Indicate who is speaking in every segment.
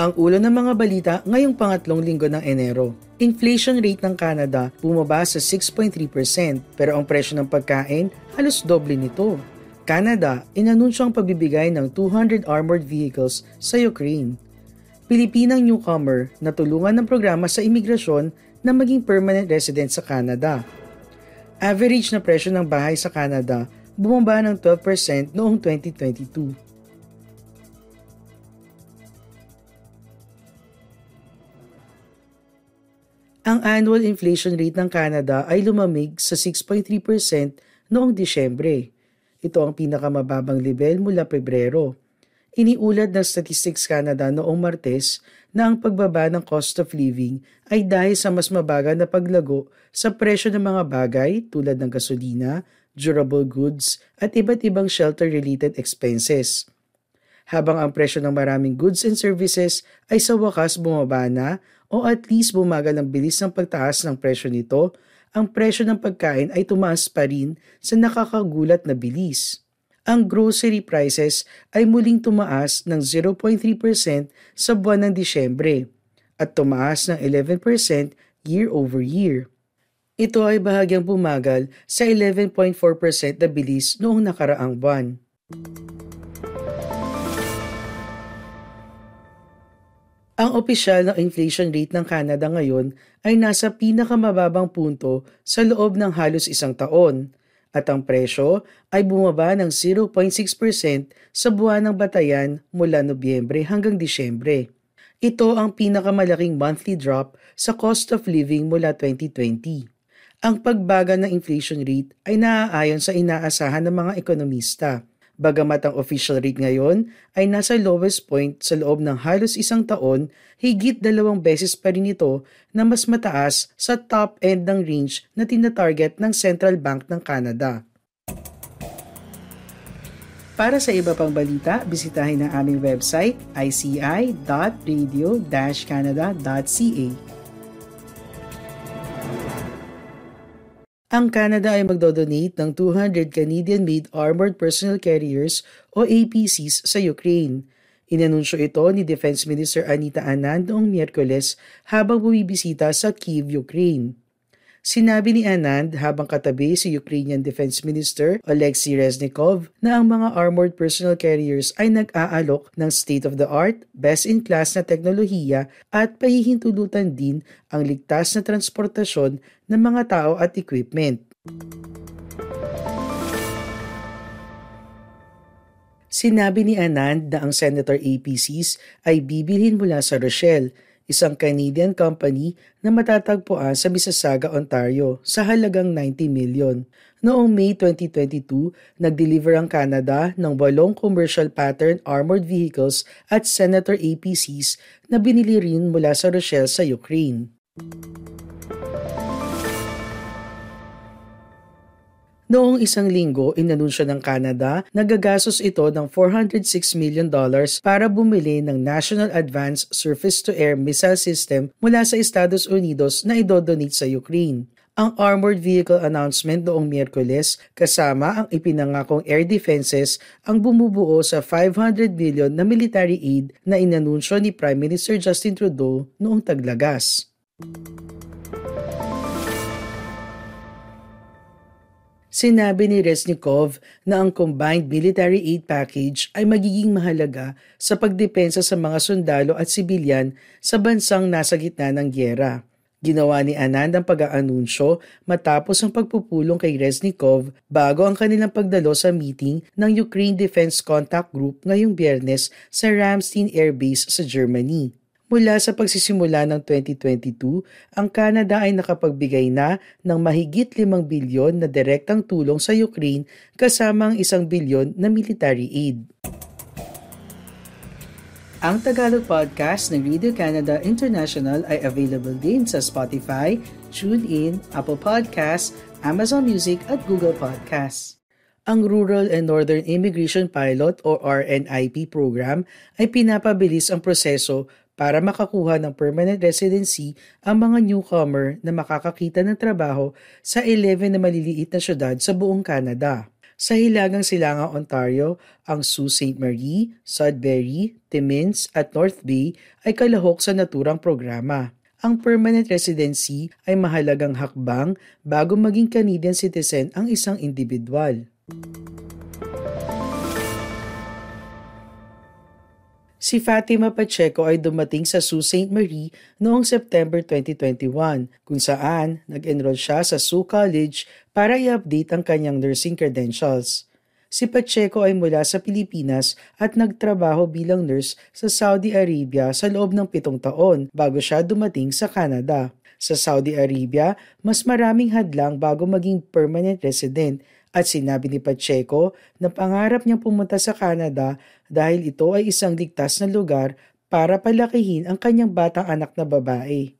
Speaker 1: Ang ulo ng mga balita ngayong pangatlong linggo ng Enero. Inflation rate ng Canada bumaba sa 6.3% pero ang presyo ng pagkain halos doble nito. Canada, inanunsyo ang pagbibigay ng 200 armored vehicles sa Ukraine. Pilipinang newcomer na tulungan ng programa sa imigrasyon na maging permanent resident sa Canada. Average na presyo ng bahay sa Canada bumaba ng 12% noong 2022. Ang annual inflation rate ng Canada ay lumamig sa 6.3% noong Disyembre. Ito ang pinakamababang level mula Pebrero. Iniulad ng Statistics Canada noong Martes na ang pagbaba ng cost of living ay dahil sa mas mabagal na paglago sa presyo ng mga bagay tulad ng gasolina, durable goods at iba't ibang shelter-related expenses. Habang ang presyo ng maraming goods and services ay sa wakas bumaba na o at least bumagal ang bilis ng pagtaas ng presyo nito, ang presyo ng pagkain ay tumaas pa rin sa nakakagulat na bilis. Ang grocery prices ay muling tumaas ng 0.3% sa buwan ng Disyembre at tumaas ng 11% year over year. Ito ay bahagyang bumagal sa 11.4% na bilis noong nakaraang buwan. Ang opisyal na inflation rate ng Canada ngayon ay nasa pinakamababang punto sa loob ng halos isang taon at ang presyo ay bumaba ng 0.6% sa buwan ng batayan mula Nobyembre hanggang Disyembre. Ito ang pinakamalaking monthly drop sa cost of living mula 2020. Ang pagbagal ng inflation rate ay naaayon sa inaasahan ng mga ekonomista Bagamat ang official rate ngayon ay nasa lowest point sa loob ng halos isang taon, higit dalawang beses pa rin ito na mas mataas sa top end ng range na tinatarget ng Central Bank ng Canada. Para sa iba pang balita, bisitahin ang aming website ici.radio-canada.ca. Ang Canada ay magdodonate ng 200 Canadian-made Armored Personnel Carriers o APCs sa Ukraine. Inanunsyo ito ni Defense Minister Anita Anand noong Miyerkules habang bumibisita sa Kiev, Ukraine. Sinabi ni Anand habang katabi si Ukrainian Defense Minister Oleksiy Reznikov na ang mga armored personnel carriers ay nag-aalok ng state-of-the-art, best-in-class na teknolohiya at pahihintulutan din ang ligtas na transportasyon ng mga tao at equipment. Sinabi ni Anand na ang Senator APCs ay bibilhin mula sa Rochelle isang Canadian company na matatagpuan sa Mississauga, Ontario sa halagang 90 million. Noong May 2022, nag-deliver ang Canada ng walong commercial pattern armored vehicles at Senator APCs na binili rin mula sa Rochelle sa Ukraine. Noong isang linggo, inanunsyo ng Canada na gagastos ito ng $406 million para bumili ng National Advanced Surface-to-Air Missile System mula sa Estados Unidos na idodonate sa Ukraine. Ang armored vehicle announcement noong Miyerkules kasama ang ipinangakong air defenses ang bumubuo sa 500 billion na military aid na inanunsyo ni Prime Minister Justin Trudeau noong taglagas. Sinabi ni Resnikov na ang combined military aid package ay magiging mahalaga sa pagdepensa sa mga sundalo at sibilyan sa bansang nasa gitna ng gyera. Ginawa ni Anand ang pag-aanunsyo matapos ang pagpupulong kay Resnikov bago ang kanilang pagdalo sa meeting ng Ukraine Defense Contact Group ngayong biyernes sa Ramstein Air Base sa Germany. Mula sa pagsisimula ng 2022, ang Canada ay nakapagbigay na ng mahigit 5 bilyon na direktang tulong sa Ukraine kasama ang 1 bilyon na military aid. Ang Tagalog podcast ng Radio Canada International ay available din sa Spotify, TuneIn, Apple Podcasts, Amazon Music at Google Podcasts. Ang Rural and Northern Immigration Pilot o RNIP program ay pinapabilis ang proseso para makakuha ng permanent residency ang mga newcomer na makakakita ng trabaho sa 11 na maliliit na syudad sa buong Canada. Sa Hilagang Silangang Ontario, ang Sault Ste. Marie, Sudbury, Timmins at North Bay ay kalahok sa naturang programa. Ang permanent residency ay mahalagang hakbang bago maging Canadian citizen ang isang individual. Si Fatima Pacheco ay dumating sa Sault Ste. Marie noong September 2021 kung saan nag-enroll siya sa Sault College para i-update ang kanyang nursing credentials. Si Pacheco ay mula sa Pilipinas at nagtrabaho bilang nurse sa Saudi Arabia sa loob ng pitong taon bago siya dumating sa Canada. Sa Saudi Arabia, mas maraming hadlang bago maging permanent resident at sinabi ni Pacheco na pangarap niyang pumunta sa Canada dahil ito ay isang ligtas na lugar para palakihin ang kanyang batang anak na babae.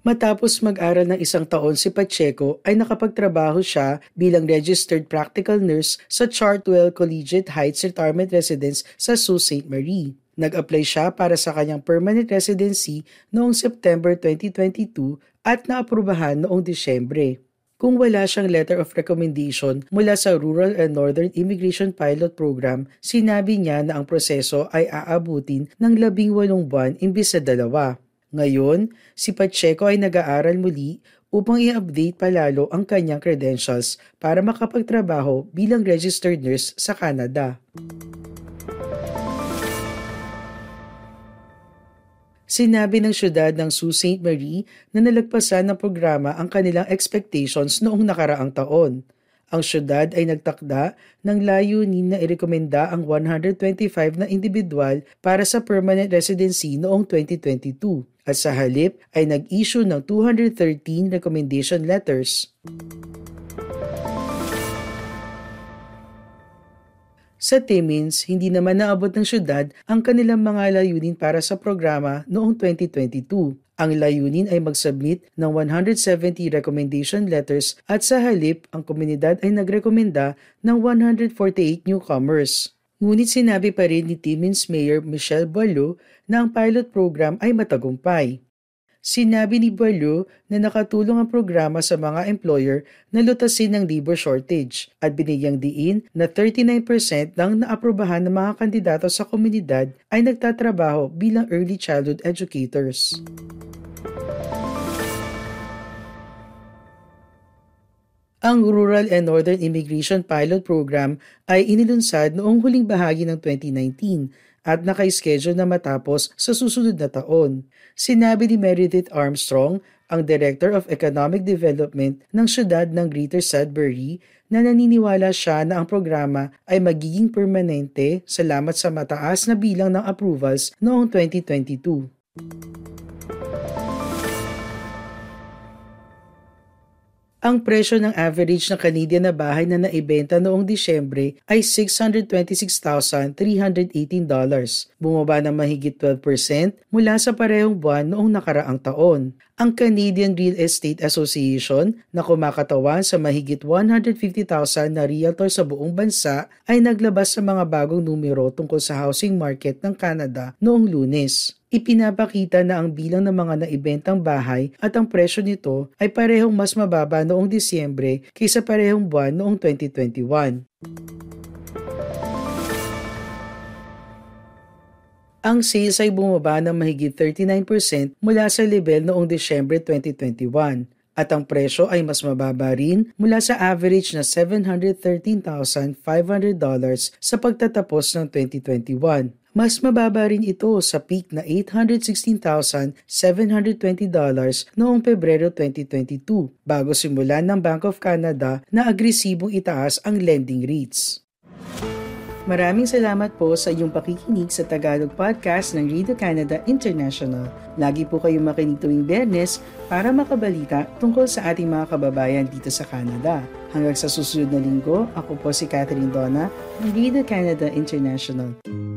Speaker 1: Matapos mag-aral ng isang taon si Pacheco ay nakapagtrabaho siya bilang registered practical nurse sa Chartwell Collegiate Heights Retirement Residence sa Sault Ste. Marie. Nag-apply siya para sa kanyang permanent residency noong September 2022 at naaprubahan noong Disyembre. Kung wala siyang letter of recommendation mula sa Rural and Northern Immigration Pilot Program, sinabi niya na ang proseso ay aabutin ng labing walong buwan imbis sa dalawa. Ngayon, si Pacheco ay nag-aaral muli upang i-update palalo ang kanyang credentials para makapagtrabaho bilang registered nurse sa Canada. Sinabi ng syudad ng Sault Ste. Marie na nalagpasan ng programa ang kanilang expectations noong nakaraang taon. Ang syudad ay nagtakda ng layunin na irekomenda ang 125 na individual para sa permanent residency noong 2022 at sa halip ay nag-issue ng 213 recommendation letters. Sa Timmins, hindi naman naabot ng syudad ang kanilang mga layunin para sa programa noong 2022. Ang layunin ay mag-submit ng 170 recommendation letters at sa halip ang komunidad ay nagrekomenda ng 148 newcomers. Ngunit sinabi pa rin ni Timmins Mayor Michelle Boileau na ang pilot program ay matagumpay. Sinabi ni Balo na nakatulong ang programa sa mga employer na lutasin ng labor shortage at binigyang diin na 39% ng naaprubahan ng mga kandidato sa komunidad ay nagtatrabaho bilang early childhood educators. Ang Rural and Northern Immigration Pilot Program ay inilunsad noong huling bahagi ng 2019 at naka-schedule na matapos sa susunod na taon. Sinabi ni Meredith Armstrong, ang Director of Economic Development ng siyudad ng Greater Sudbury, na naniniwala siya na ang programa ay magiging permanente salamat sa mataas na bilang ng approvals noong 2022. Ang presyo ng average na Canadian na bahay na naibenta noong Disyembre ay $626,318, bumaba ng mahigit 12% mula sa parehong buwan noong nakaraang taon. Ang Canadian Real Estate Association na kumakatawan sa mahigit 150,000 na realtor sa buong bansa ay naglabas sa mga bagong numero tungkol sa housing market ng Canada noong lunes ipinapakita na ang bilang ng mga naibentang bahay at ang presyo nito ay parehong mas mababa noong Disyembre kaysa parehong buwan noong 2021. Ang sales ay bumaba ng mahigit 39% mula sa level noong Disyembre 2021 at ang presyo ay mas mababa rin mula sa average na $713,500 sa pagtatapos ng 2021. Mas mababa rin ito sa peak na $816,720 noong Pebrero 2022 bago simulan ng Bank of Canada na agresibong itaas ang lending rates. Maraming salamat po sa iyong pakikinig sa Tagalog Podcast ng Radio Canada International. Lagi po kayong makinig tuwing Bernes para makabalita tungkol sa ating mga kababayan dito sa Canada. Hanggang sa susunod na linggo, ako po si Catherine Donna ng Radio Canada International.